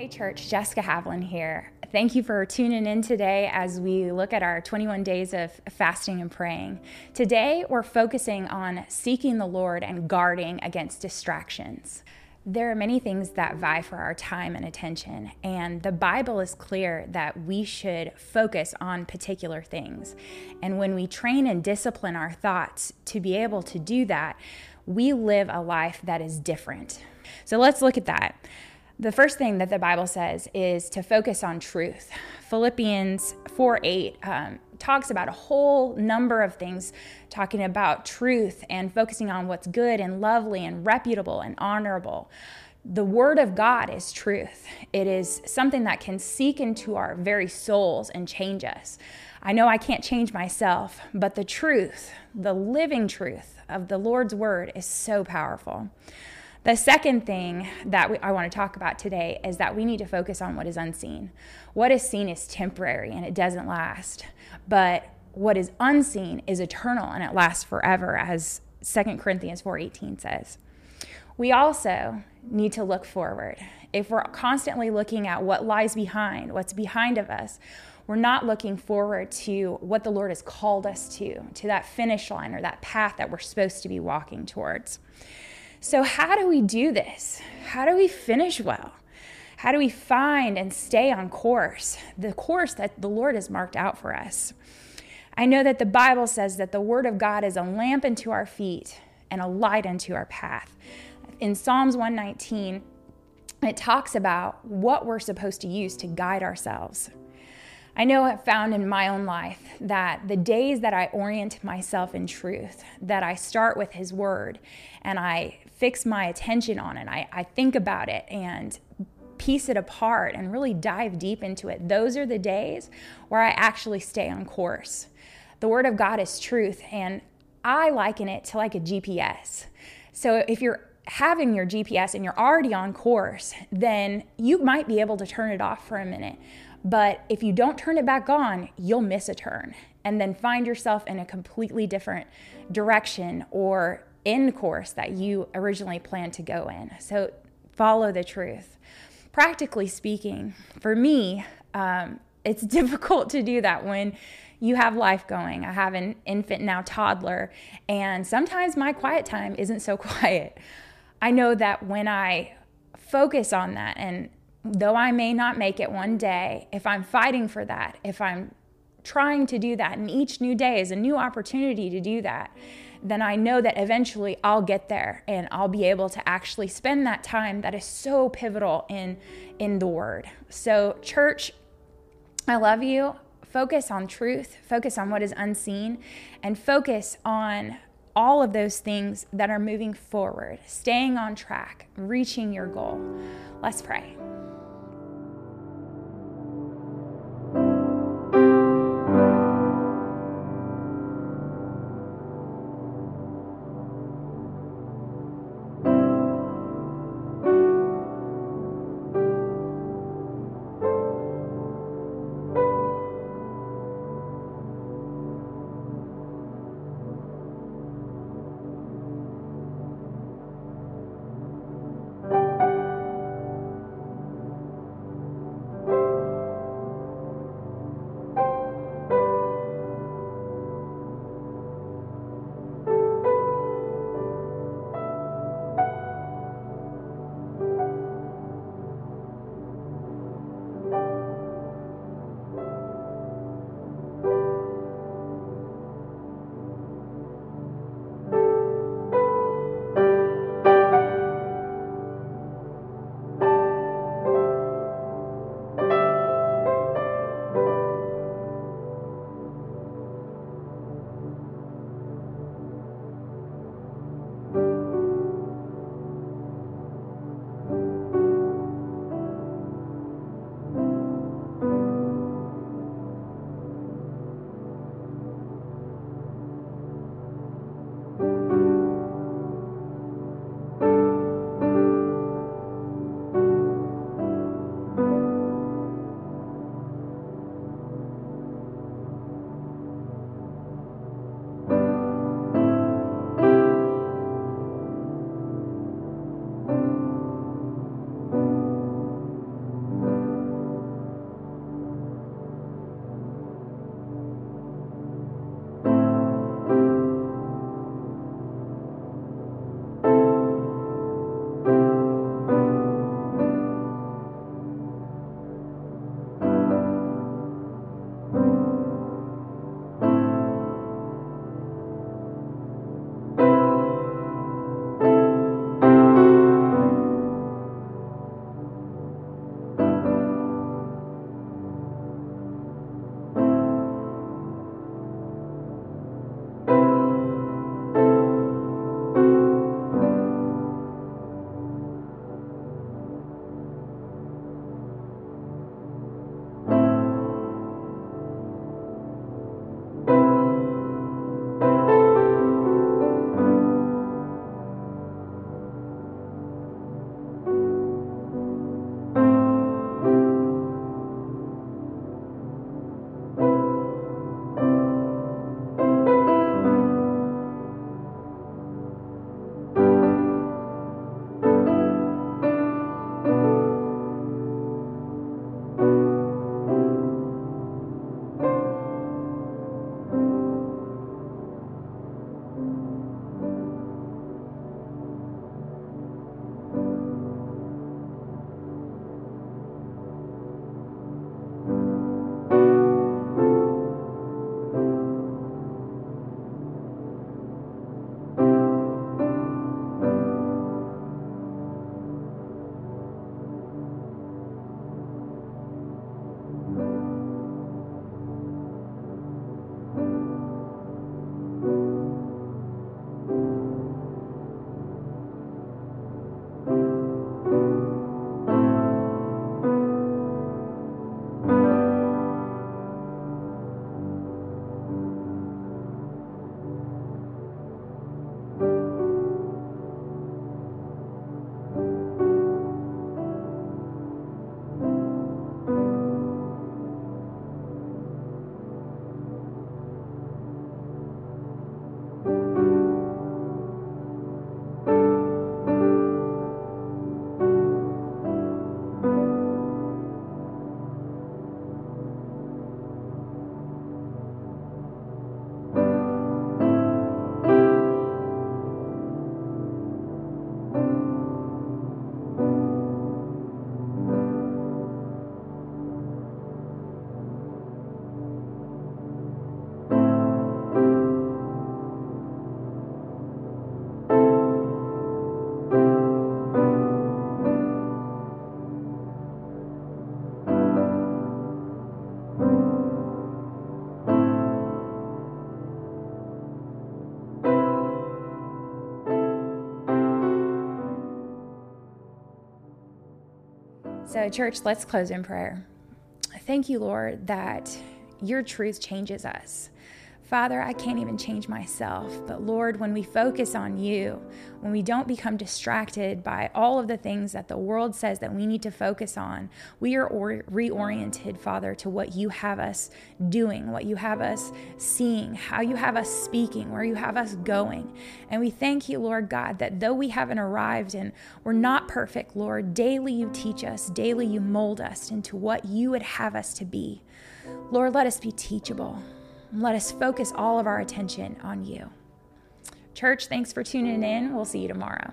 Hey, church, Jessica Havlin here. Thank you for tuning in today as we look at our 21 days of fasting and praying. Today, we're focusing on seeking the Lord and guarding against distractions. There are many things that vie for our time and attention, and the Bible is clear that we should focus on particular things. And when we train and discipline our thoughts to be able to do that, we live a life that is different. So let's look at that. The first thing that the Bible says is to focus on truth. Philippians 4 8 um, talks about a whole number of things, talking about truth and focusing on what's good and lovely and reputable and honorable. The Word of God is truth. It is something that can seek into our very souls and change us. I know I can't change myself, but the truth, the living truth of the Lord's Word is so powerful. The second thing that we, I want to talk about today is that we need to focus on what is unseen. What is seen is temporary and it doesn't last, but what is unseen is eternal and it lasts forever, as 2 Corinthians 4:18 says. We also need to look forward. If we're constantly looking at what lies behind, what's behind of us, we're not looking forward to what the Lord has called us to, to that finish line or that path that we're supposed to be walking towards. So, how do we do this? How do we finish well? How do we find and stay on course, the course that the Lord has marked out for us? I know that the Bible says that the Word of God is a lamp unto our feet and a light unto our path. In Psalms 119, it talks about what we're supposed to use to guide ourselves. I know I've found in my own life that the days that I orient myself in truth, that I start with His Word and I fix my attention on it, I, I think about it and piece it apart and really dive deep into it, those are the days where I actually stay on course. The Word of God is truth, and I liken it to like a GPS. So if you're having your GPS and you're already on course, then you might be able to turn it off for a minute. But if you don't turn it back on, you'll miss a turn and then find yourself in a completely different direction or in course that you originally planned to go in. So follow the truth. Practically speaking, for me, um, it's difficult to do that when you have life going. I have an infant now, toddler, and sometimes my quiet time isn't so quiet. I know that when I focus on that and though I may not make it one day, if I'm fighting for that, if I'm trying to do that, and each new day is a new opportunity to do that, then I know that eventually I'll get there and I'll be able to actually spend that time that is so pivotal in in the word. So church, I love you. Focus on truth, focus on what is unseen, and focus on all of those things that are moving forward, staying on track, reaching your goal. Let's pray. So, church, let's close in prayer. Thank you, Lord, that your truth changes us. Father, I can't even change myself. But Lord, when we focus on you, when we don't become distracted by all of the things that the world says that we need to focus on, we are or- reoriented, Father, to what you have us doing, what you have us seeing, how you have us speaking, where you have us going. And we thank you, Lord God, that though we haven't arrived and we're not perfect, Lord, daily you teach us, daily you mold us into what you would have us to be. Lord, let us be teachable. Let us focus all of our attention on you. Church, thanks for tuning in. We'll see you tomorrow.